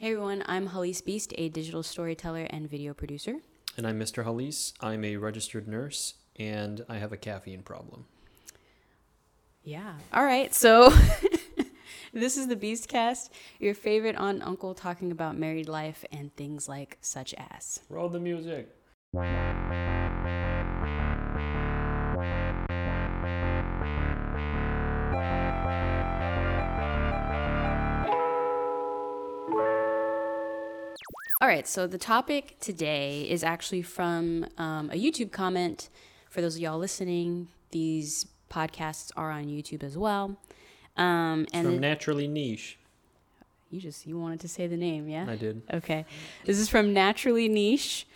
Hey everyone, I'm Halise Beast, a digital storyteller and video producer. And I'm Mr. Halise. I'm a registered nurse and I have a caffeine problem. Yeah. All right. So this is the Beastcast, your favorite aunt and uncle talking about married life and things like such as. Roll the music. All right, so the topic today is actually from um, a YouTube comment. For those of y'all listening, these podcasts are on YouTube as well. Um, and from it, Naturally Niche. You just you wanted to say the name, yeah? I did. Okay, this is from Naturally Niche.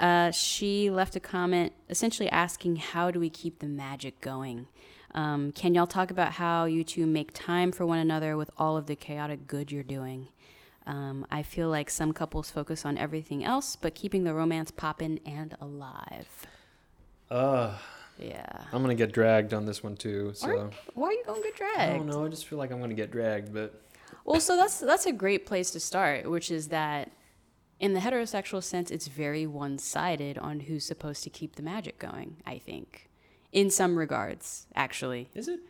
Uh, she left a comment essentially asking, "How do we keep the magic going?" Um, can y'all talk about how you two make time for one another with all of the chaotic good you're doing? Um, I feel like some couples focus on everything else, but keeping the romance popping and alive. Uh, yeah. I'm gonna get dragged on this one too. So are, why are you gonna get dragged? I don't know. I just feel like I'm gonna get dragged, but. Well, so that's that's a great place to start, which is that in the heterosexual sense, it's very one-sided on who's supposed to keep the magic going. I think, in some regards, actually. Is it?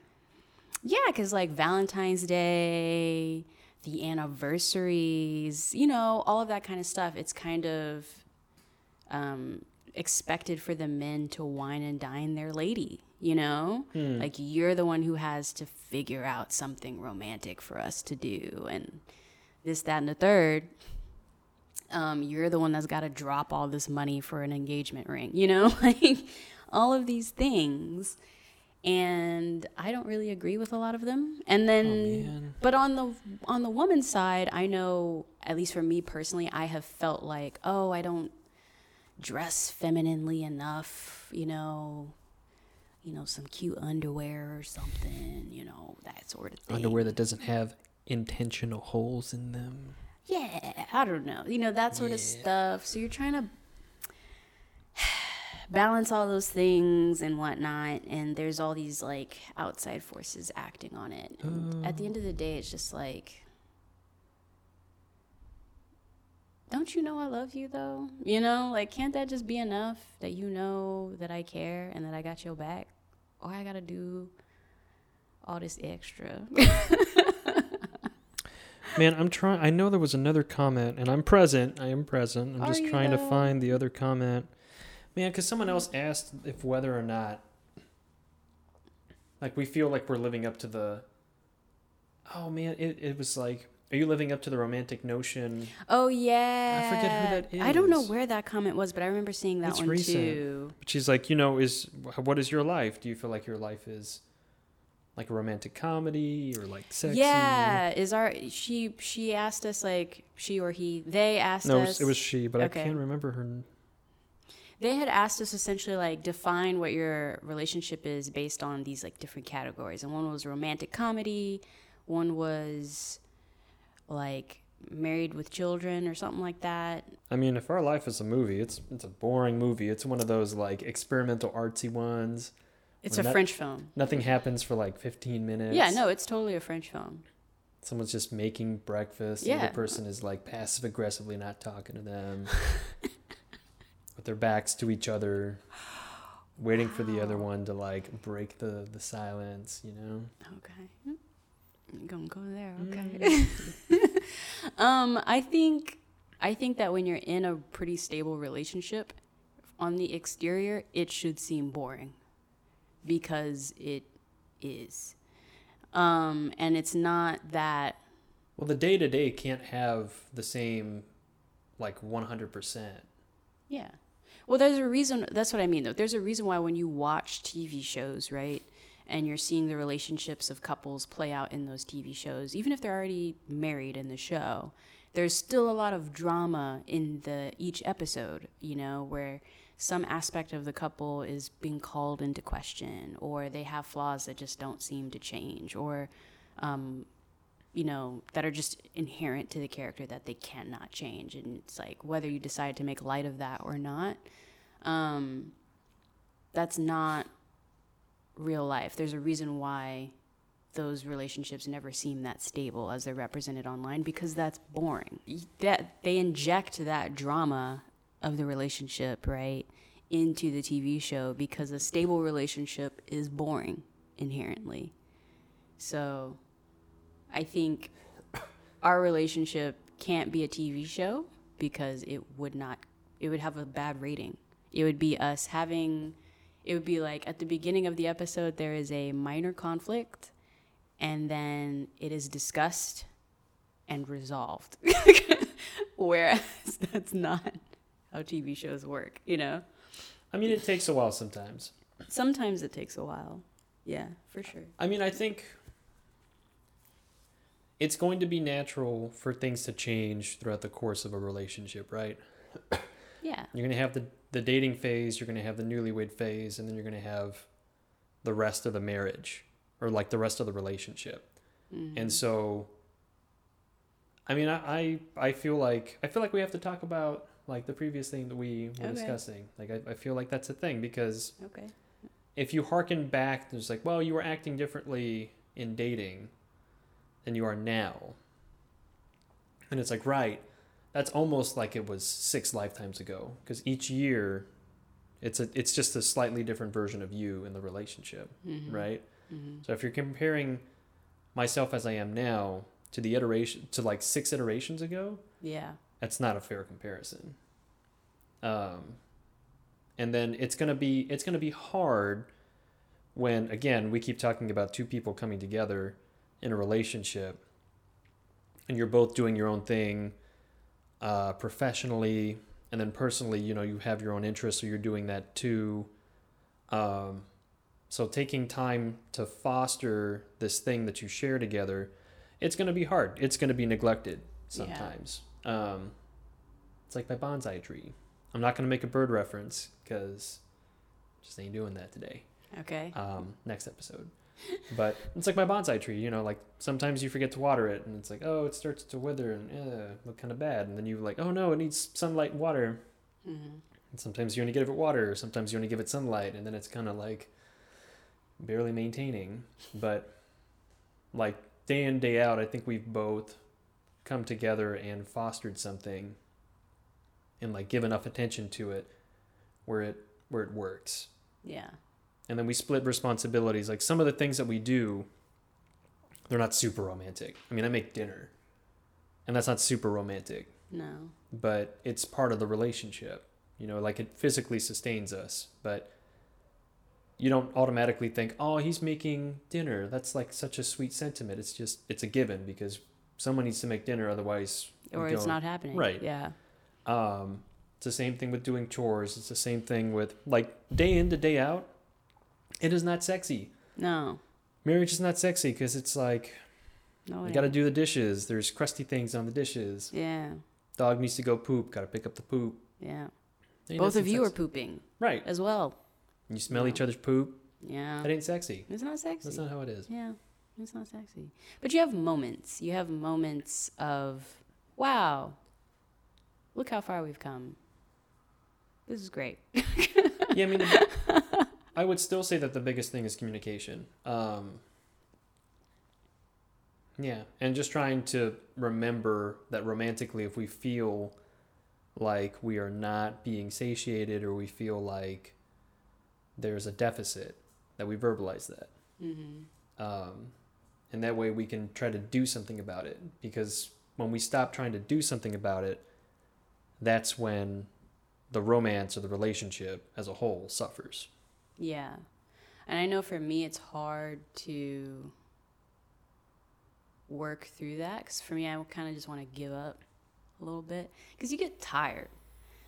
Yeah, because like Valentine's Day the anniversaries, you know, all of that kind of stuff. It's kind of um, expected for the men to wine and dine their lady, you know? Hmm. Like you're the one who has to figure out something romantic for us to do and this, that, and the third. Um, you're the one that's got to drop all this money for an engagement ring, you know? like all of these things and I don't really agree with a lot of them. And then, oh, but on the on the woman's side, I know at least for me personally, I have felt like, oh, I don't dress femininely enough, you know, you know, some cute underwear or something, you know, that sort of thing. Underwear that doesn't have intentional holes in them. Yeah, I don't know, you know, that sort yeah. of stuff. So you're trying to balance all those things and whatnot and there's all these like outside forces acting on it and at the end of the day it's just like don't you know i love you though you know like can't that just be enough that you know that i care and that i got your back or i gotta do all this extra Man, I'm trying. I know there was another comment, and I'm present. I am present. I'm Are just trying to find the other comment. Man, because someone else asked if whether or not, like, we feel like we're living up to the. Oh man, it, it was like, are you living up to the romantic notion? Oh yeah. I forget who that is. I don't know where that comment was, but I remember seeing that it's one recent. too. But she's like, you know, is what is your life? Do you feel like your life is like a romantic comedy or like sexy? Yeah, is our she she asked us like she or he they asked no, us. No, it was she, but okay. I can't remember her they had asked us essentially like define what your relationship is based on these like different categories. And one was romantic comedy one was like married with children or something like that. I mean if our life is a movie. It's it's a boring movie. It's one of those like experimental artsy ones. It's a french film. nothing happens for like 15 minutes. Yeah no it's totally a french film. Someone's just making breakfast. Yeah. the person is like passive aggressively not talking to them with their backs to each other, waiting wow. for the other one to like break the the silence. You know. Okay. I'm gonna go there. Okay. Mm. um, I think I think that when you're in a pretty stable relationship, on the exterior, it should seem boring because it is. Um, and it's not that. Well, the day to day can't have the same, like 100%. Yeah. Well, there's a reason. That's what I mean, though. There's a reason why when you watch TV shows, right, and you're seeing the relationships of couples play out in those TV shows, even if they're already married in the show, there's still a lot of drama in the each episode. You know, where some aspect of the couple is being called into question, or they have flaws that just don't seem to change, or um, you know, that are just inherent to the character that they cannot change. And it's like whether you decide to make light of that or not, um, that's not real life. There's a reason why those relationships never seem that stable as they're represented online because that's boring. That they inject that drama of the relationship, right, into the TV show because a stable relationship is boring inherently. So I think our relationship can't be a TV show because it would not it would have a bad rating. It would be us having it would be like at the beginning of the episode there is a minor conflict and then it is discussed and resolved. Whereas that's not how TV shows work, you know? I mean, it takes a while sometimes. Sometimes it takes a while. Yeah, for sure. I mean, I think it's going to be natural for things to change throughout the course of a relationship, right? Yeah. You're going to have the, the dating phase, you're going to have the newlywed phase, and then you're going to have the rest of the marriage or like the rest of the relationship. Mm-hmm. And so, I mean, I, I, I feel like, I feel like we have to talk about like the previous thing that we were Okay. discussing. Like, I, I feel like that's a thing because Okay. if you hearken back, there's like, well, you were acting differently in dating than you are now. And it's like, right, that's almost like it was six lifetimes ago because each year it's a it's just a slightly different version of you in the relationship, Mhm. right? Mhm. So if you're comparing myself as I am now to the iteration to like six iterations ago, Yeah. that's not a fair comparison. Um, and then it's gonna be it's gonna be hard when again we keep talking about two people coming together in a relationship, and you're both doing your own thing, uh, professionally, and then personally, you know, you have your own interests, so you're doing that too. Um, so taking time to foster this thing that you share together, it's gonna be hard. It's gonna be neglected Yeah. sometimes. Um, it's like my bonsai tree. I'm not going to make a bird reference because just ain't doing that today. Okay. Um, next episode. But it's like my bonsai tree, you know, like sometimes you forget to water it and it's like, oh, it starts to wither and uh, look kind of bad. And then you're like, oh no, it needs sunlight and water. Mhm. And sometimes you want to give it water, sometimes you want to give it sunlight, and then it's kind of like barely maintaining. But like day in, day out, I think we've both come together and fostered something and like give enough attention to it where it where it works. Yeah. And then we split responsibilities. Like some of the things that we do, they're not super romantic. I mean, I make dinner, and that's not super romantic No. but it's part of the relationship. You know, like it physically sustains us, but you don't automatically think, "Oh, he's making dinner." That's like such a sweet sentiment. It's just it's a given because someone needs to make dinner otherwise Or it's not happening. Right. Yeah. Um it's the same thing with doing chores. It's the same thing with like day in to day out. It is not sexy. No. Marriage is not sexy because it's like No. you got to do the dishes. There's crusty things on the dishes. Yeah. Dog needs to go poop. Got to pick up the poop. Yeah. Ain't Both of you are pooping right. as well. You smell Yeah. each other's poop. Yeah. That ain't sexy. It's not sexy. That's not how it is. Yeah, it's not sexy. But you have moments. You have moments of, wow, look how far we've come. This is great. Yeah, I mean, I would still say that the biggest thing is communication. Um, yeah, and just trying to remember that romantically, if we feel like we are not being satiated or we feel like there's a deficit, that we verbalize that. Mm-hmm. um, and that way we can try to do something about it because when we stop trying to do something about it that's when the romance or the relationship as a whole suffers Yeah. And I know for me, it's hard to work through that because for me, I kind of just want to give up a little bit because you get tired.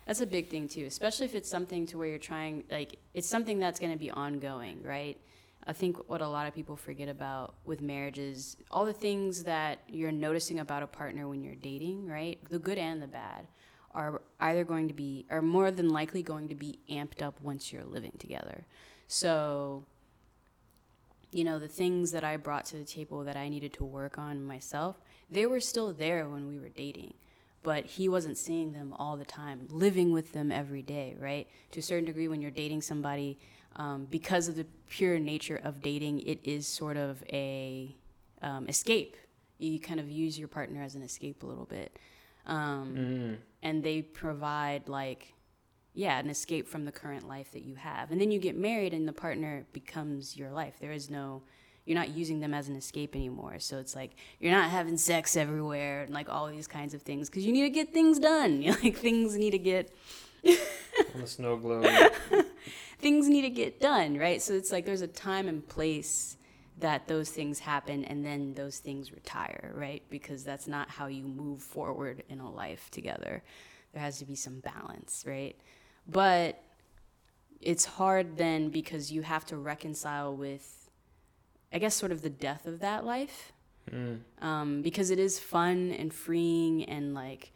That's a big thing too, especially if it's something to where you're trying, like, it's something that's going to be ongoing, right? I think what a lot of people forget about with marriage is all the things that you're noticing about a partner when you're dating, right? The good and the bad are either going to be, are more than likely going to be amped up once you're living together. So, you know, the things that I brought to the table that I needed to work on myself, they were still there when we were dating. But he wasn't seeing them all the time, living with them every day, right? To a certain degree, when you're dating somebody, um, because of the pure nature of dating, it is sort of a um, escape. You kind of use your partner as an escape a little bit, um, Mm. And they provide like, yeah, an escape from the current life that you have. And then you get married, and the partner becomes your life. There is no you're not using them as an escape anymore. So it's like you're not having sex everywhere and like all these kinds of things because you need to get things done. You like things need to get On the snow globe. things need to get done, right? So it's like there's a time and place that those things happen and then those things retire, right? Because that's not how you move forward in a life together. There has to be some balance, right? But it's hard then because you have to reconcile with, I guess, sort of the death of that life. Mm. Um, because it is fun and freeing and like,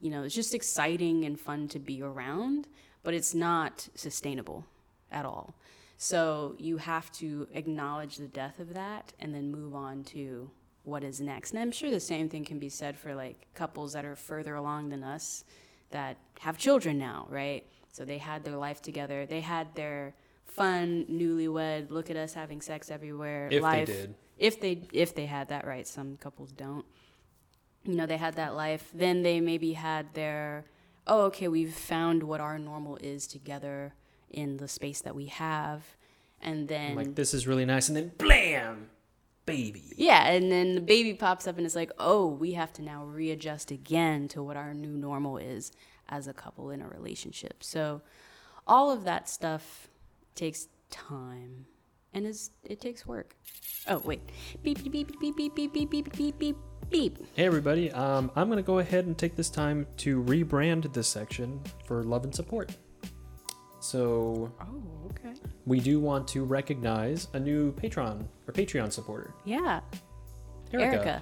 you know, it's just exciting and fun to be around, but it's not sustainable at all. So you have to acknowledge the death of that and then move on to what is next. And I'm sure the same thing can be said for like couples that are further along than us that have children now, right? So they had their life together. They had their fun newlywed look at us having sex everywhere If life they did. if they if they had that right some couples don't you know they had that life then they maybe had their oh okay we've found what our normal is together in the space that we have and then I'm like, this is really nice. And then blam! Baby. yeah and then the baby pops up and it's like oh we have to now readjust again to what our new normal is as a couple in a relationship so all of that stuff takes time and is it takes work oh wait beep beep beep beep beep beep beep beep beep beep beep Hey everybody, um, I'm gonna go ahead and take this time to rebrand this section for love and support. So oh okay we do want to recognize a new patron or Patreon supporter, yeah Erica.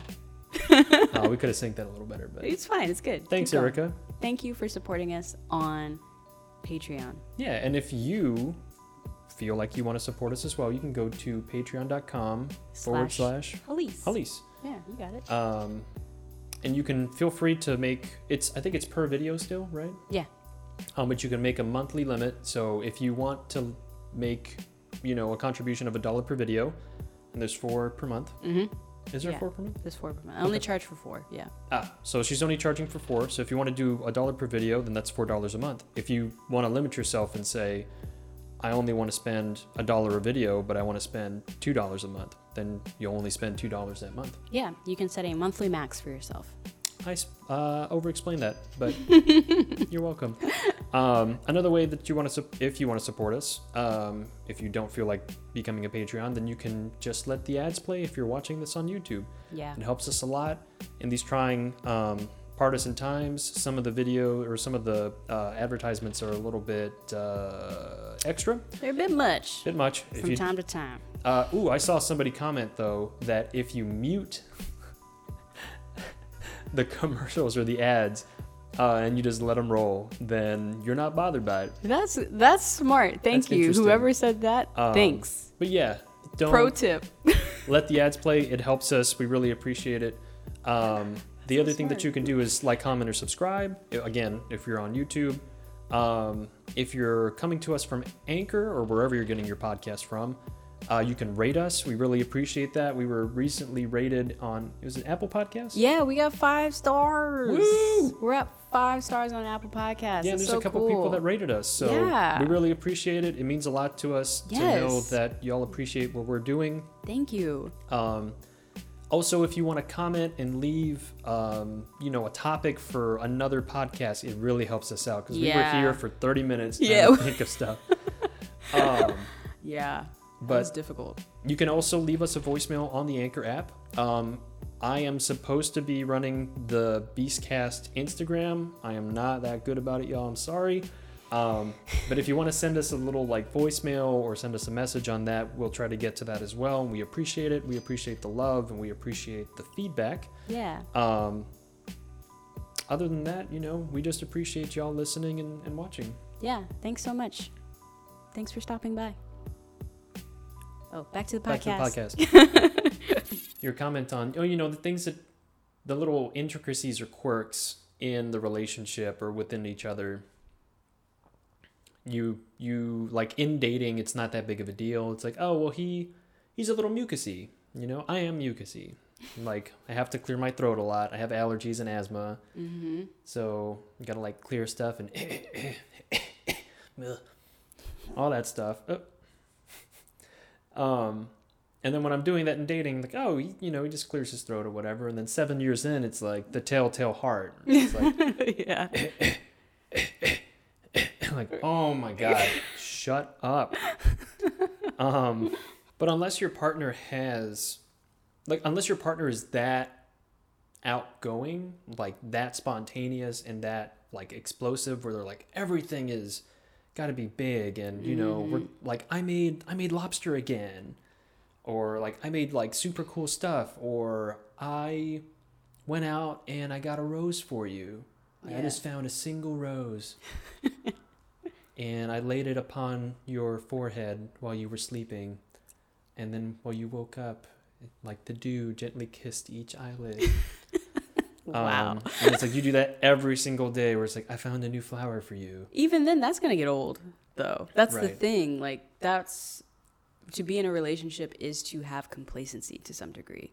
erica oh, we could have synced that a little better, but it's fine it's good thanks, Keep going. Erica. thank you for supporting us on patreon Yeah, and if you feel like you want to support us as well, you can go to patreon.com forward slash elise Elise. yeah you got it Um, and you can feel free to make it's I think it's per video still, right? yeah Um, but you can make a monthly limit. So if you want to make, you know, a contribution of a dollar per video, and there's four per month. mm-hmm Is there Yeah. four per month? This four per month. I only Okay. charge for four. Yeah. Ah, so she's only charging for four. So if you want to do a dollar per video, then that's four dollars a month. If you want to limit yourself and say, I only want to spend a dollar a video, but I want to spend two dollars a month, then you'll only spend two dollars that month. Yeah. You can set a monthly max for yourself. I uh, over-explained that, but you're welcome. Um, another way that you want to, sup- if you want to support us, um, if you don't feel like becoming a Patreon, then you can just let the ads play if you're watching this on YouTube. Yeah. It helps us a lot in these trying um, partisan times. Some of the video or some of the uh, advertisements are a little bit uh, extra, They're a bit much bit much. If from you, time to time. uh, ooh, I saw somebody comment though that if you mute the commercials or the ads uh, and you just let them roll, then you're not bothered by it. That's that's smart. Thank That's you. Whoever said that. Um, thanks. But yeah, don't Pro tip. let the ads play. It helps us. We really appreciate it. Um, the other thing that you can do is like, comment, or subscribe. Again, if you're on YouTube, um, if you're coming to us from Anchor or wherever you're getting your podcast from, uh, you can rate us. We really appreciate that. We were recently rated on it was an Apple Podcast. Yeah, we got five stars. Woo! We're at five stars on Apple Podcasts. Yeah, there's so a couple cool. people that rated us, so Yeah. we really appreciate it. It means a lot to us to know that y'all appreciate what we're doing. Thank you. Um, also, if you want to comment and leave, um, you know, a topic for another podcast, it really helps us out because we were here for 30 minutes trying to think of stuff. um, Yeah. But- That's difficult. you can also leave us a voicemail on the Anchor app. Um, I am supposed to be running the Beastcast Instagram. I am not that good about it, y'all. I'm sorry. Um, but if you want to send us a little like voicemail or send us a message on that, we'll try to get to that as well. And we appreciate it. We appreciate the love and we appreciate the feedback. Yeah. Um, other than that, you know, we just appreciate y'all listening and, and watching. Yeah. Thanks so much. Thanks for stopping by. Oh, back to the Back podcast. to the podcast. Your comment on, oh, you know, the things that, the little intricacies or quirks in the relationship or within each other. you you like in dating it's not that big of a deal it's like oh well he he's a little mucusy you know i am mucusy like i have to clear my throat a lot i have allergies and asthma Mm-hmm. so you gotta like clear stuff and all that stuff Oh. Um and then when i'm doing that in dating like oh he, you know he just clears his throat or whatever. And then seven years in it's like the telltale heart. It's like yeah. like oh my god shut up. Um but unless your partner has like unless your partner is that outgoing like that spontaneous and that like explosive where they're like everything is got to be big and you know we're mm-hmm. like i made i made lobster again. Or like i made like super cool stuff. Or i went out and i got a rose for you. I just found a single rose. And I laid it upon your forehead while you were sleeping, and then while you woke up, like the dew gently kissed each eyelid. Wow. Um, and it's like you do that every single day, where it's like I found a new flower for you. Even then, that's gonna get old, though. That's the thing. Like that's to be in a relationship is to have complacency to some degree.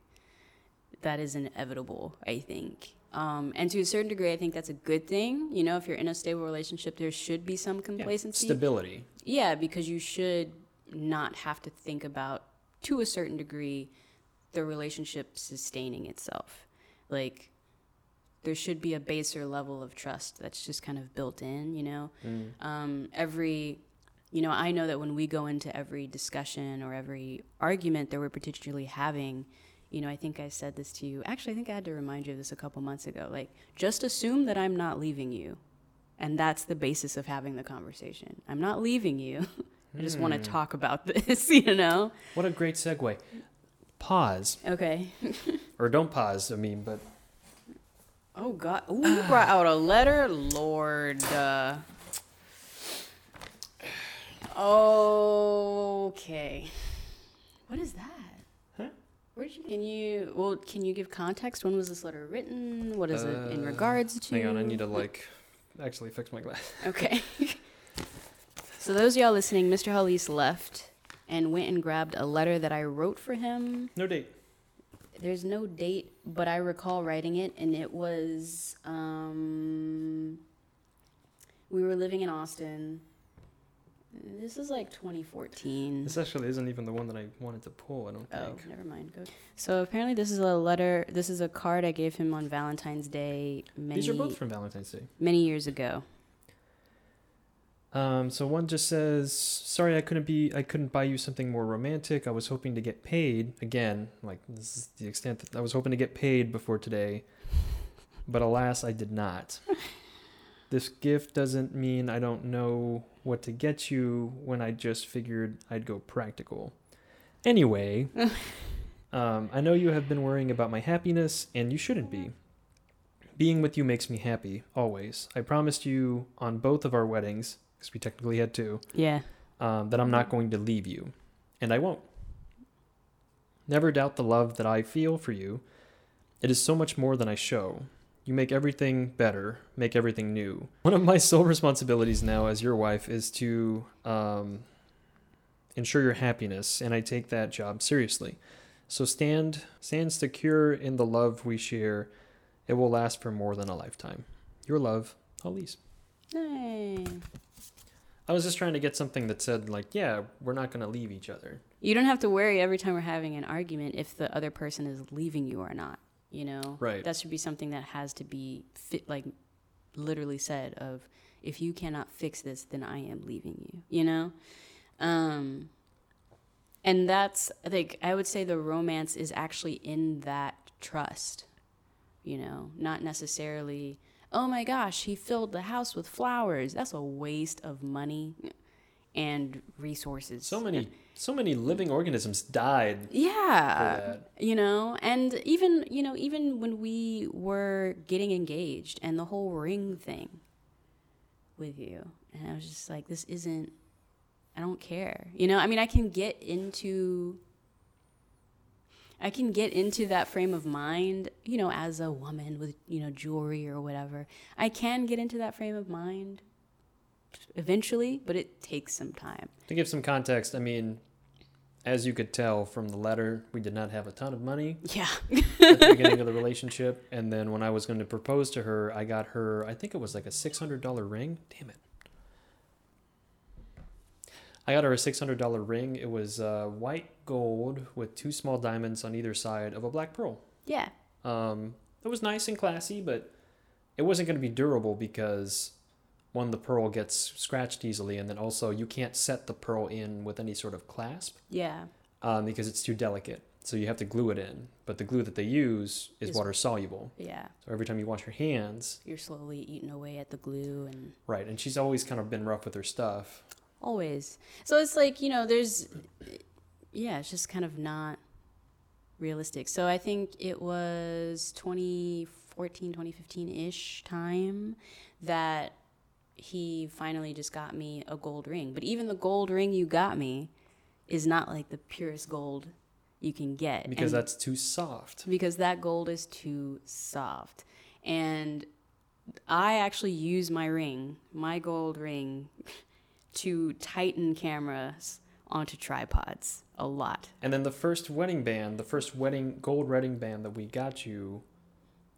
That is inevitable, I think. Um, and to a certain degree, I think that's a good thing. You know, if you're in a stable relationship, there should be some Yeah, complacency. stability. Yeah, because you should not have to think about, to a certain degree, the relationship sustaining itself. Like, there should be a baser level of trust that's just kind of built in, you know? Mm. Um, every, you know, I know that when we go into every discussion or every argument that we're particularly having, you know, I think I said this to you. Actually, I think I had to remind you of this a couple months ago. Like, just assume that I'm not leaving you. And that's the basis of having the conversation. I'm not leaving you. I just want to talk about this, you know? What a great segue. Pause Okay. or don't pause. I mean, but Oh, God. Ooh, you brought out a letter? Lord. Uh, okay. What is that? Huh? Where did you, can you, well, can you give context? When was this letter written? What is it in Uh, regards to? hang on, I need to like actually fix my glass. Okay. so those of y'all listening, Mr. Hollis left and went and grabbed a letter that I wrote for him. No date. There's no date, but I recall writing it, and it was um, we were living in Austin. This is like 2014. This actually isn't even the one that I wanted to pull. I don't Oh, think. never mind. Go. So apparently, this is a letter. This is a card I gave him on Valentine's Day many These are both from Valentine's Day. many years ago. Um, so one just says, "Sorry, I couldn't be. I couldn't buy you something more romantic. I was hoping to get paid again. Like this is the extent that I was hoping to get paid before today, but alas, I did not. This gift doesn't mean I don't know what to get you when I just figured I'd go practical. Anyway, um, I know you have been worrying about my happiness, and you shouldn't be." Being with you makes me happy, always. I promised you on both of our weddings, because we technically had two, Yeah. um, that I'm not going to leave you. And I won't. Never doubt the love that I feel for you. It is so much more than I show. You make everything better, make everything new. One of my sole responsibilities now as your wife is to um, ensure your happiness, and I take that job seriously. So stand, stand secure in the love we share. It will last for more than a lifetime. Your love, Elise. Hey. I was just trying to get something that said like, yeah, we're not going to leave each other. You don't have to worry every time we're having an argument if the other person is leaving you or not. You know, Right. That should be something that has to be fit, like literally said. Of if you cannot fix this, then I am leaving you. You know, um, and that's like I would say the romance is actually in that trust. You know, not necessarily. Oh my gosh, he filled the house with flowers. That's a waste of money and resources. So many, so many living organisms died Yeah. You know, and even, you know, even when we were getting engaged and the whole ring thing with you, and I was just like, this isn't, I don't care. You know, I mean, I can get into, I can get into that frame of mind, you know, as a woman with, you know, jewelry or whatever. I can get into that frame of mind eventually, but it takes some time. To give some context, I mean, as you could tell from the letter, we did not have a ton of money Yeah. at the beginning of the relationship. And then when I was going to propose to her, I got her, I think it was like a $600 ring. Damn it. I got her a $600 ring. It was uh, white gold with two small diamonds on either side of a black pearl. Yeah. Um, it was nice and classy, but it wasn't going to be durable because one, the pearl gets scratched easily, and then also you can't set the pearl in with any sort of clasp Yeah. um, because it's too delicate. So you have to glue it in. But the glue that they use is Is- water soluble. Yeah. So every time you wash your hands, You're slowly eating away at the glue and right? And she's always kind of been rough with her stuff. Always. So it's like, you know, there's yeah, it's just kind of not realistic. So I think it was 2014, 2015-ish time that he finally just got me a gold ring. But even the gold ring you got me is not like the purest gold you can get. Because And- that's too soft. because that gold is too soft. And I actually use my ring, my gold ring, to tighten cameras onto tripods a lot. And then the first wedding band, the first wedding gold wedding band that we got you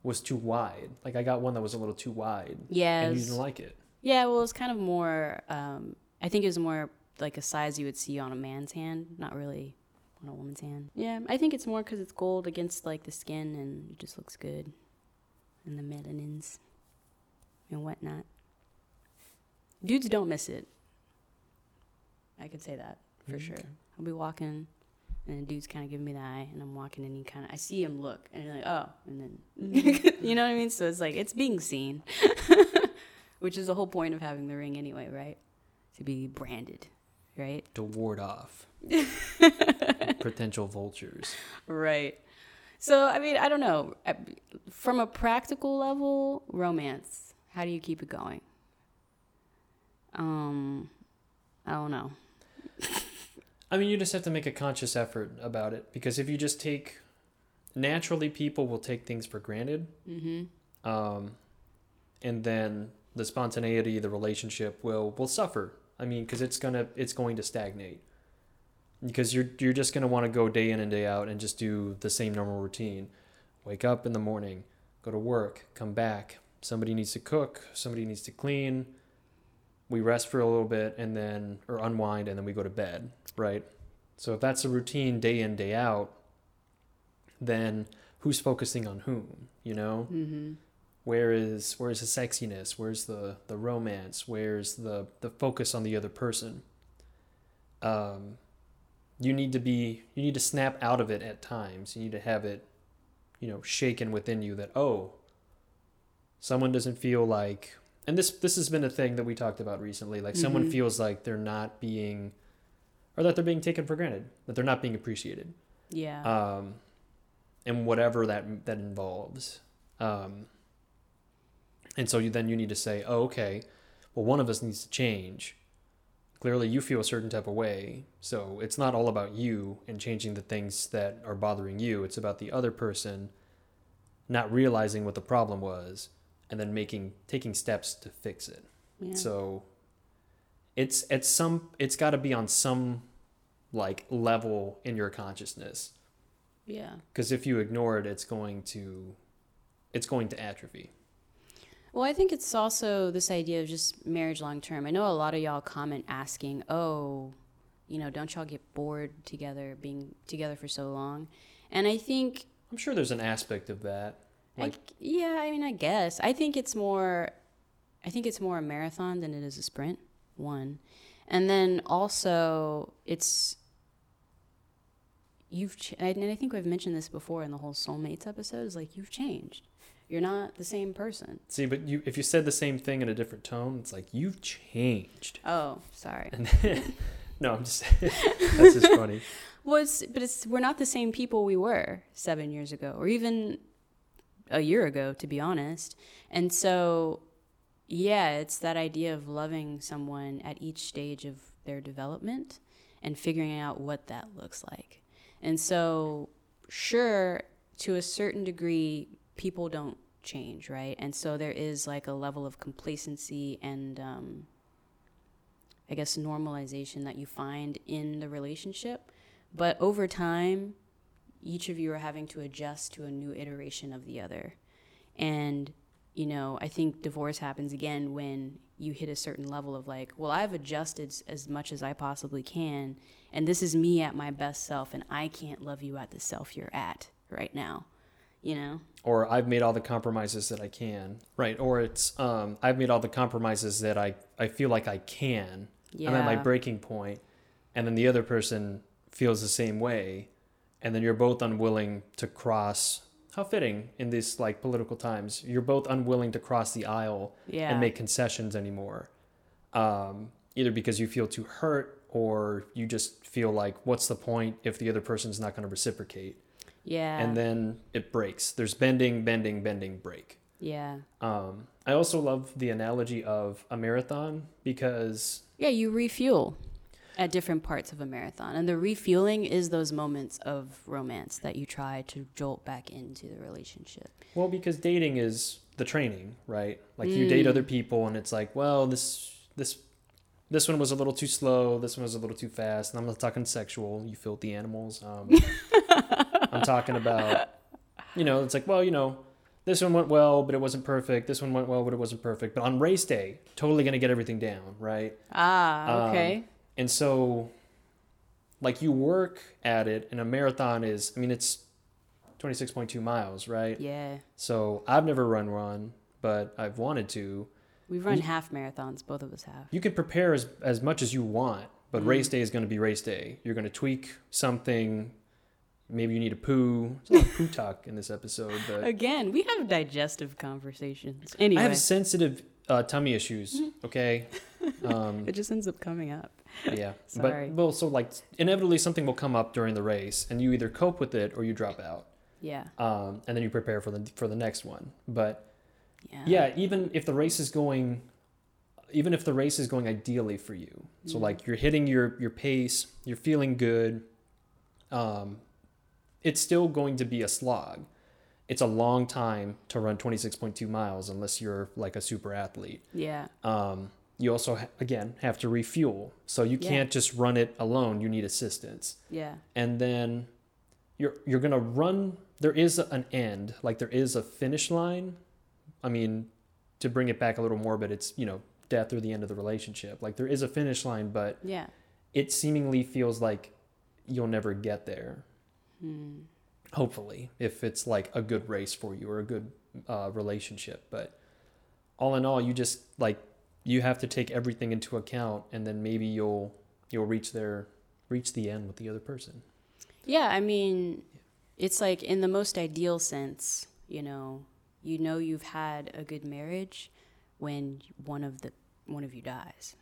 was too wide. Like I got one that was a little too wide. Yeah, And you didn't like it. yeah. Well, it's kind of more. Um, I think it was more like a size you would see on a man's hand, not really on a woman's hand. Yeah, I think it's more because it's gold against like the skin, and it just looks good, and the melanins and whatnot. Dudes don't miss it. I could say that for Mm, sure. I'll be walking, and the dude's kind of giving me the eye, and I'm walking, and he kind of I see him look, and like, oh, and then you know what I mean. So it's like it's being seen, which is the whole point of having the ring anyway, right? To be branded, right? To ward off potential vultures. Right. So I mean, I don't know. From a practical level, romance. How do you keep it going? Um, I don't know. I mean, you just have to make a conscious effort about it because if you just take naturally, people will take things for granted, Mm-hmm. um, and then the spontaneity, the relationship will will suffer. I mean, because it's gonna it's going to stagnate because you're you're just gonna want to go day in and day out and just do the same normal routine. Wake up in the morning, go to work, come back. Somebody needs to cook. Somebody needs to clean. We rest for a little bit and then or unwind and then we go to bed, right? So if that's a routine day in day out, then who's focusing on whom? You know, Mm-hmm. where is where's the sexiness where's the the romance where's the the focus on the other person um you need to be you need to snap out of it at times you need to have it you know shaken within you that oh someone doesn't feel like and this this has been a thing that we talked about recently like someone Mhm. feels like they're not being or that they're being taken for granted that they're not being appreciated Yeah. um, and whatever that that involves. Um, and so you, then you need to say, oh, okay, well, one of us needs to change. Clearly, you feel a certain type of way, so it's not all about you and changing the things that are bothering you. It's about the other person not realizing what the problem was and then making taking steps to fix it. yeah. So it's it's some it's got to be on some like level in your consciousness yeah. because if you ignore it it's going to it's going to atrophy Well, I think it's also this idea of just marriage long term. I know a lot of y'all comment asking, "Oh, you know, don't y'all get bored together being together for so long?" And I think i'm sure there's an aspect of that like I, yeah, I mean, I guess. I think it's more I think it's more a marathon than it is a sprint. One. And then also it's you've ch- and I think we've mentioned this before in the whole soulmates episode is like you've changed. You're not the same person. see but you if you said the same thing in a different tone it's like you've changed Oh, sorry. and no i'm just that's just funny Well, it's, but it's we're not the same people we were seven years ago, or even a year ago, to be honest. And so, yeah, it's that idea of loving someone at each stage of their development and figuring out what that looks like. And so, sure, to a certain degree, people don't change, right? And so there is like a level of complacency and um, I guess, normalization that you find in the relationship. But over time, each of you are having to adjust to a new iteration of the other. And, you know, I think divorce happens again when you hit a certain level of like, well, I've adjusted as much as I possibly can, and this is me at my best self, and I can't love you at the self you're at right now, you know? Or I've made all the compromises that I can, right? Or it's um, I've made all the compromises that I, I feel like I can. Yeah. I'm at my breaking point, and then the other person feels the same way, and then you're both unwilling to cross. How fitting in these like political times. You're both unwilling to cross the aisle Yeah. and make concessions anymore. Um, either because you feel too hurt or you just feel like, what's the point if the other person's not going to reciprocate? yeah. And then it breaks. There's bending, bending, bending, break. yeah. Um, I also love the analogy of a marathon because Yeah, you refuel at different parts of a marathon. And the refueling is those moments of romance that you try to jolt back into the relationship. Well, because dating is the training, right? Like you date Mm. other people, and it's like, well, this this this one was a little too slow. This one was a little too fast. And I'm not talking sexual, you filthy animals. Um, I'm talking about, you know, it's like, well, you know, this one went well, but it wasn't perfect. This one went well, but it wasn't perfect. But on race day, totally gonna get everything down, right? Ah, Um, okay. And so, like, you work at it, and a marathon is, I mean, it's 26.2 miles, right? yeah. So I've never run one, but I've wanted to. We've run You- half marathons, both of us have. You can prepare as, as much as you want, but Mhm. race day is going to be race day. You're going to tweak something. Maybe you need a poo. There's a lot of poo talk in this episode, but Again, we have digestive conversations. Anyway, I have sensitive uh, tummy issues. Okay. Um, it just ends up coming up. yeah. Sorry. But well, so like inevitably something will come up during the race, and you either cope with it or you drop out, Yeah. um, and then you prepare for the for the next one. But Yeah. yeah even if the race is going even if the race is going ideally for you so Mhm. like you're hitting your your pace you're feeling good um it's still going to be a slog it's a long time to run 26.2 miles unless you're like a super athlete Yeah. um you also again have to refuel so you Yeah. can't just run it alone you need assistance Yeah. and then you're you're gonna run there is an end like there is a finish line i mean to bring it back a little more but it's you know death or the end of the relationship like there is a finish line but Yeah. it seemingly feels like you'll never get there Hmm. hopefully if it's like a good race for you or a good uh, relationship but all in all you just like you have to take everything into account and then maybe you'll you'll reach there reach the end with the other person Yeah, I mean, it's like in the most ideal sense, you know, you know you've had a good marriage when one of the one of you dies.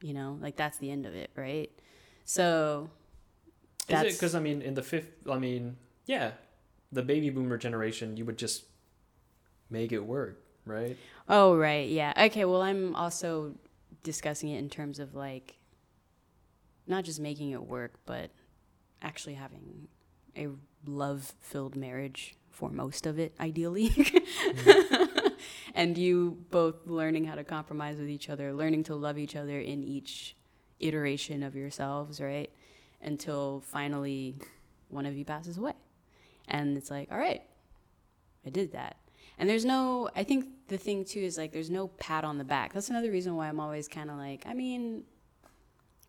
You know, like that's the end of it, right? So Is it that's because I mean, in the fifth, I mean, yeah, the baby boomer generation, you would just make it work, right? Oh, right. Yeah. Okay. Well, I'm also discussing it in terms of like not just making it work, but actually having a love filled marriage for most of it, ideally. Mm-hmm. and you both learning how to compromise with each other, learning to love each other in each iteration of yourselves, right? Until finally one of you passes away. And it's like, all right, I did that. And there's no, I think the thing too is like, there's no pat on the back. That's another reason why I'm always kind of like, I mean,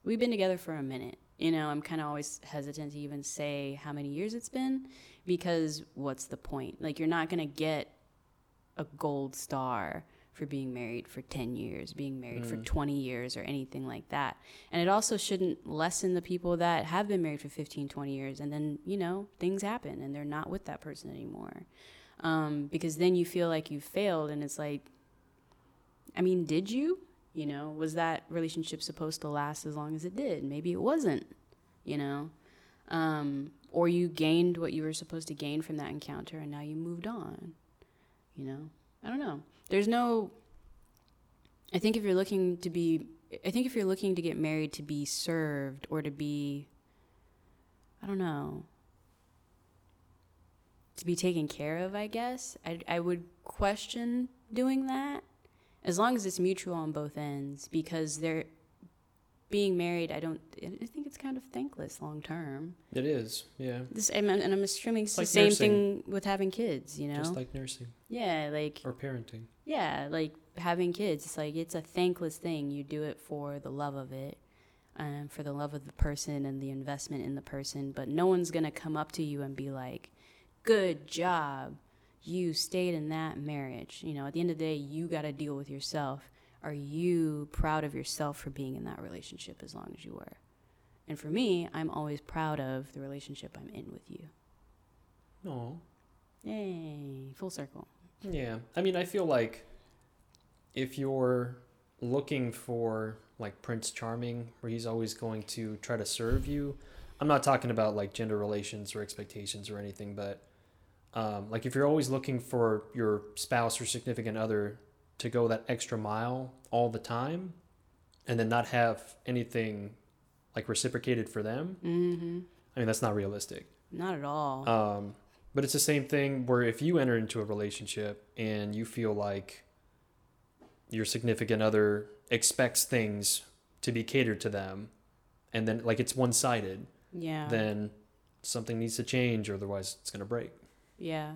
we've been together for a minute. You know, I'm kind of always hesitant to even say how many years it's been because what's the point? Like, you're not going to get a gold star for being married for 10 years, being married for Mm. 20 years, or anything like that. And it also shouldn't lessen the people that have been married for 15, 20 years and then, you know, things happen and they're not with that person anymore. Um, because then you feel like you failed and it's like, I mean, did you? You know, was that relationship supposed to last as long as it did? Maybe it wasn't, you know? Um, or you gained what you were supposed to gain from that encounter and now you moved on, you know? I don't know. There's no, I think if you're looking to be, I think if you're looking to get married to be served or to be, I don't know, to be taken care of, I guess, I, I would question doing that as long as it's mutual on both ends because they're being married i don't i think it's kind of thankless long term It is, yeah. this and I'm, and I'm assuming it's like the same nursing. thing with having kids you know Just like nursing yeah like or parenting. yeah like having kids it's like it's a thankless thing you do it for the love of it and for the love of the person and the investment in the person but no one's gonna come up to you and be like good job you stayed in that marriage you know at the end of the day you got to deal with yourself are you proud of yourself for being in that relationship as long as you were and for me i'm always proud of the relationship i'm in with you No. yay full circle Yeah. I mean, I feel like if you're looking for like Prince Charming, where he's always going to try to serve you, I'm not talking about like gender relations or expectations or anything, but um, like if you're always looking for your spouse or significant other to go that extra mile all the time and then not have anything like reciprocated for them, mm-hmm I mean, that's not realistic. not at all Um, but it's the same thing where if you enter into a relationship and you feel like your significant other expects things to be catered to them, and then like it's one sided, yeah then something needs to change, or otherwise it's gonna break. Yeah.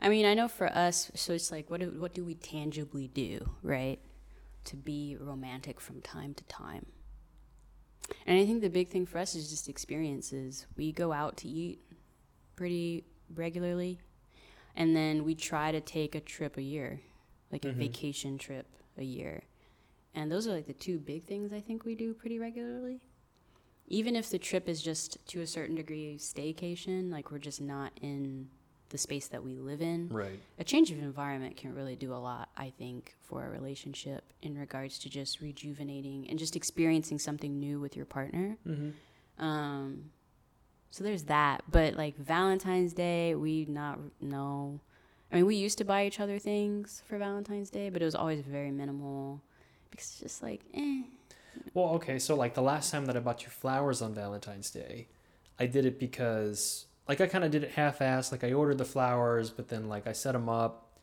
I mean, I know for us, so it's like, what do, what do we tangibly do, right? To be romantic from time to time. And I think the big thing for us is just experiences. We go out to eat pretty regularly, and then we try to take a trip a year, like a Mhm. vacation trip a year. And those are like the two big things I think we do pretty regularly. Even if the trip is just to a certain degree staycation, like we're just not in the space that we live in. Right. A change of environment can really do a lot, I think, for a relationship in regards to just rejuvenating and just experiencing something new with your partner. Mm-hmm. Um, so there's that. But like Valentine's Day, we not no. I mean, we used to buy each other things for Valentine's Day, but it was always very minimal because it's just like, eh. Well, okay, so like the last time that I bought you flowers on Valentine's Day, I did it because like I kind of did it half-assed. Like I ordered the flowers, but then like I set them up,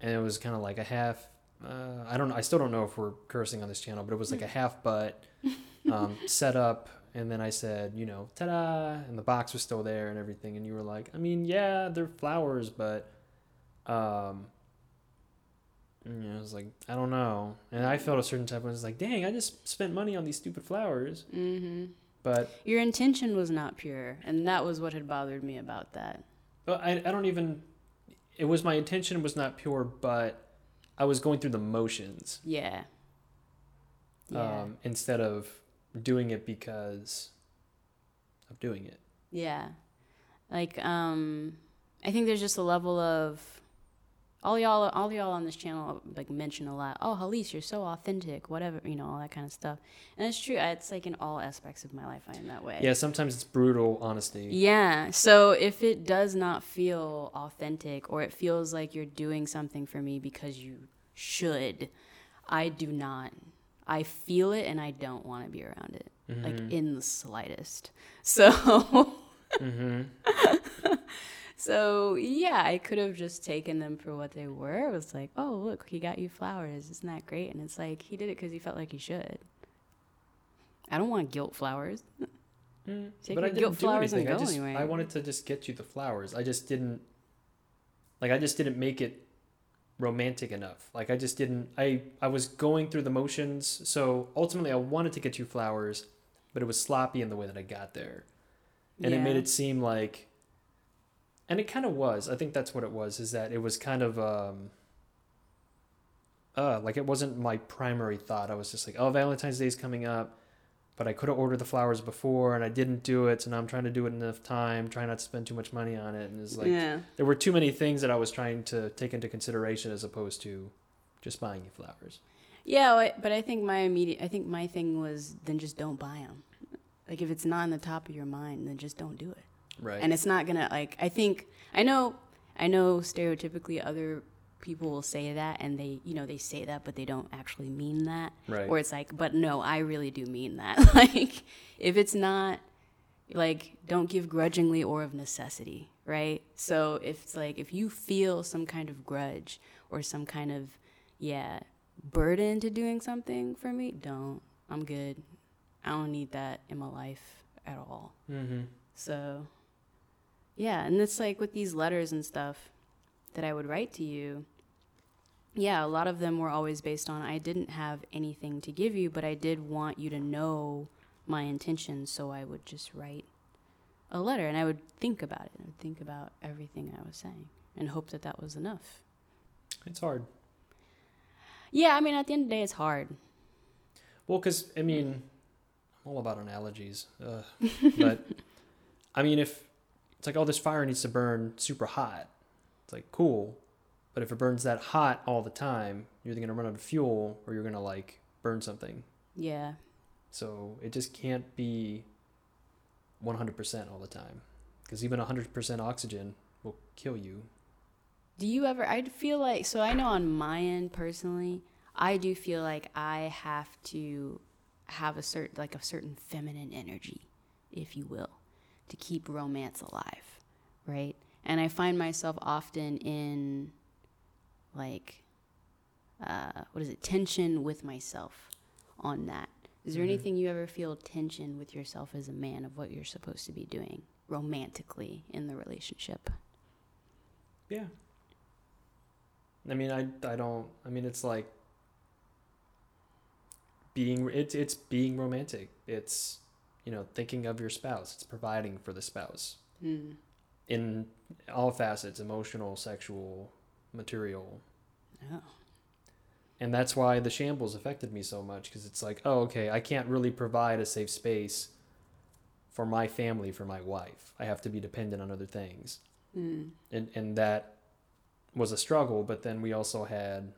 and it was kind of like a half. Uh, I don't. know. I still don't know if we're cursing on this channel, but it was like a half butt um, set up, and then I said, you know, ta-da, and the box was still there and everything, and you were like, I mean, yeah, they're flowers, but um. And I was like, I don't know, and I felt a certain type. of I was like, dang, I just spent money on these stupid flowers, Mm-hmm. But Your intention was not pure, and that was what had bothered me about that. But I, I don't even. It was my intention was not pure, but I was going through the motions Yeah. Yeah. um, instead of doing it because of doing it. Yeah. Like, um, I think there's just a level of all y'all, all y'all on this channel like mention a lot. Oh, Halise, you're so authentic. Whatever, you know, all that kind of stuff. And it's true. It's like in all aspects of my life, I am that way. Yeah, sometimes it's brutal honesty. Yeah. So if it does not feel authentic, or it feels like you're doing something for me because you should, I do not. I feel it, and I don't want to be around it, like in the slightest. So. hmm So yeah, I could have just taken them for what they were. It was like, oh look, he got you flowers. Isn't that great? And it's like he did it because he felt like he should. I don't want guilt flowers. Mm. Take but I didn't guilt do flowers and anything. I just anyway. I wanted to just get you the flowers. I just didn't like I just didn't make it romantic enough. Like I just didn't I I was going through the motions. So ultimately I wanted to get you flowers, but it was sloppy in the way that I got there. And it made it seem like and it kind of was. I think that's what it was is that it was kind of um uh like it wasn't my primary thought. I was just like, "Oh, Valentine's Day is coming up." but I could have ordered the flowers before and I didn't do it. So now I'm trying to do it in enough time, trying not to spend too much money on it. And it's like, yeah, there were too many things that I was trying to take into consideration as opposed to just buying you flowers. yeah. But I think my immediate, I think my thing was then just don't buy them. Like if it's not in the top of your mind, then just don't do it. Right. and it's not gonna like i think i know i know stereotypically other people will say that and they you know they say that but they don't actually mean that Right. or it's like but no i really do mean that like if it's not like don't give grudgingly or of necessity right so if it's like if you feel some kind of grudge or some kind of yeah burden to doing something for me, don't. I'm good. I don't need that in my life at all. Mm-hmm. So, yeah, and it's like with these letters and stuff that I would write to you. Yeah, a lot of them were always based on I didn't have anything to give you, but I did want you to know my intentions, so I would just write a letter and I would think about it. I would think about everything I was saying and hope that that was enough. It's hard. Yeah, I mean, at the end of the day, it's hard. Well, because I mean, I'm all about analogies, uh, but I mean, if it's like, oh, this fire needs to burn super hot, it's like cool, but if it burns that hot all the time, you're either gonna run out of fuel or you're gonna like burn something. Yeah. So it just can't be 100% all the time, because even 100% oxygen will kill you. Do you ever? I feel like so. I know on my end personally, I do feel like I have to have a certain like a certain feminine energy, if you will, to keep romance alive, right? And I find myself often in like uh, what is it tension with myself on that. Is there Mhm. anything you ever feel tension with yourself as a man of what you're supposed to be doing romantically in the relationship? Yeah. I mean, I I don't. I mean, it's like being it's it's being romantic. It's you know thinking of your spouse. It's providing for the spouse Hmm. in all facets: emotional, sexual, material. Oh. And that's why the shambles affected me so much because it's like, oh, okay, I can't really provide a safe space for my family, for my wife. I have to be dependent on other things. Hmm. and and that was a struggle but then we also had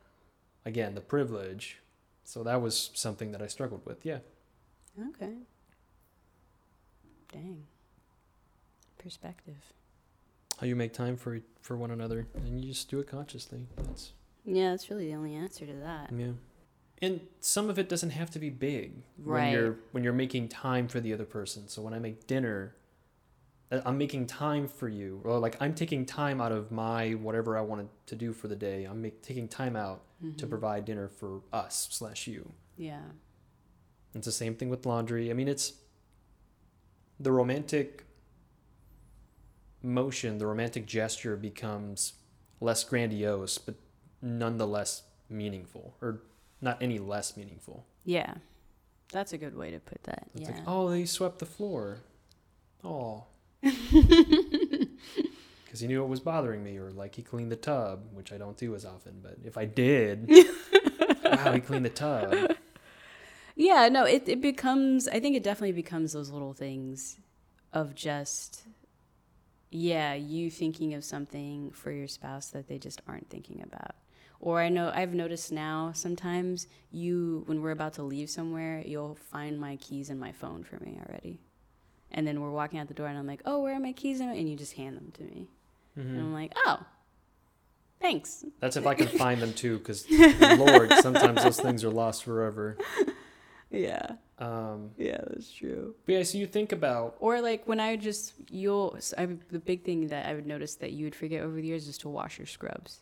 again the privilege so that was something that i struggled with yeah Okay. Dang. Perspective. how you make time for for one another and you just do it consciously that's Yeah, that's really the only answer to that. yeah and some of it doesn't have to be big Right. when you're when you're making time for the other person so when i make dinner uh, i'm making time for you or like i'm taking time out of my whatever i wanted to do for the day i'm make, taking time out to Mhm. provide dinner for us slash you Yeah. It's the same thing with laundry. I mean, it's the romantic motion, the romantic gesture becomes less grandiose, but nonetheless meaningful, or not any less meaningful. Yeah. That's a good way to put that. It's yeah. like, oh, they swept the floor. Oh. Because he knew it was bothering me, or like he cleaned the tub, which I don't do as often, but if I did, wow, he cleaned the tub. Yeah, no, it, it becomes, I think it definitely becomes those little things of just, yeah, you thinking of something for your spouse that they just aren't thinking about. Or I know I've noticed now sometimes you, when we're about to leave somewhere, you'll find my keys and my phone for me already. And then we're walking out the door and I'm like, oh, where are my keys? And you just hand them to me. And Mhm. I'm like, oh, thanks. That's if I can find them too, because Lord, sometimes those things are lost forever. Yeah. Um, Yeah, that's true. but yeah, so you think about Or like when I just you'll I, the big thing that I would notice that you would forget over the years is to wash your scrubs.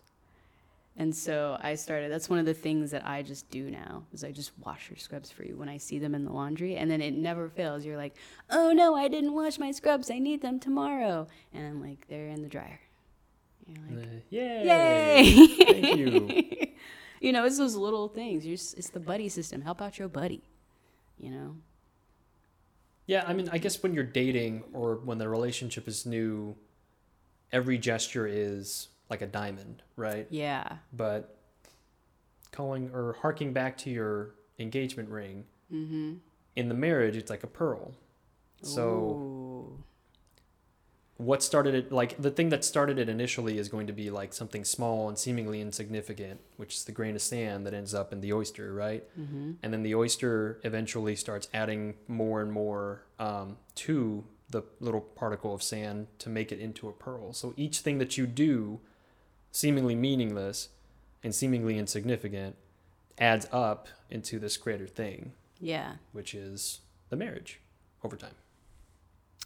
And so I started. That's one of the things that I just do now is I just wash your scrubs for you when I see them in the laundry, and then it never fails. You're like, "Oh no, I didn't wash my scrubs. I need them tomorrow." And I'm like, "They're in the dryer." You're like, uh, yay, "Yay!" thank you. you know, it's those little things. You're just, it's the buddy system. Help out your buddy. You know. Yeah, I mean, I guess when you're dating or when the relationship is new, every gesture is like a diamond, right? Yeah. But calling or harking back to your engagement ring, Mm-hmm. in the marriage, it's like a pearl. So Ooh. What started it like the thing that started it initially is going to be like something small and seemingly insignificant which is the grain of sand that ends up in the oyster right Mm-hmm. and then the oyster eventually starts adding more and more um, to the little particle of sand to make it into a pearl so each thing that you do seemingly meaningless and seemingly insignificant adds up into this greater thing Yeah. which is the marriage over time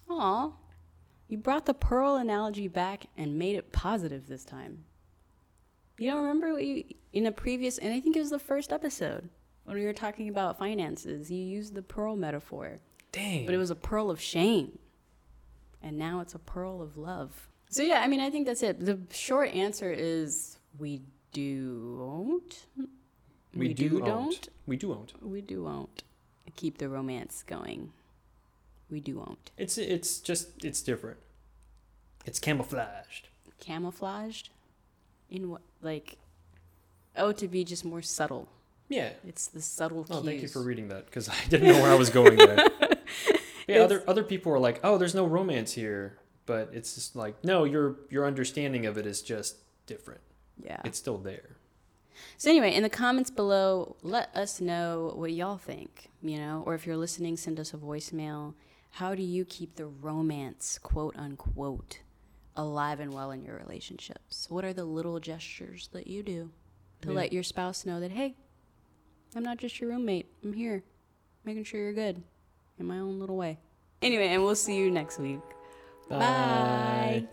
Aw. You brought the pearl analogy back and made it positive this time. You don't remember what you in a previous, and I think it was the first episode when we were talking about finances. You used the pearl metaphor, Dang. but it was a pearl of shame, and now it's a pearl of love. So yeah, I mean, I think that's it. The short answer is we don't. we, do, don't. We do won't. We do won't keep the romance going. We do won't. It's it's just it's different. It's camouflaged. Camouflaged? In what? Like, oh, to be just more subtle. Yeah. It's the subtle Oh, thank you for reading that because I didn't know where I was going there. yeah, other other people are like, "Oh, there's no romance here," but it's just like, no, your your understanding of it is just different. Yeah. It's still there. So anyway, in the comments below, let us know what y'all think. You know, or if you're listening, send us a voicemail. How do you keep the romance, quote unquote, alive and well in your relationships? What are the little gestures that you do to Yeah. let your spouse know that hey, I'm not just your roommate. I'm here, making sure you're good, in my own little way. Anyway, and we'll see you next week. Bye.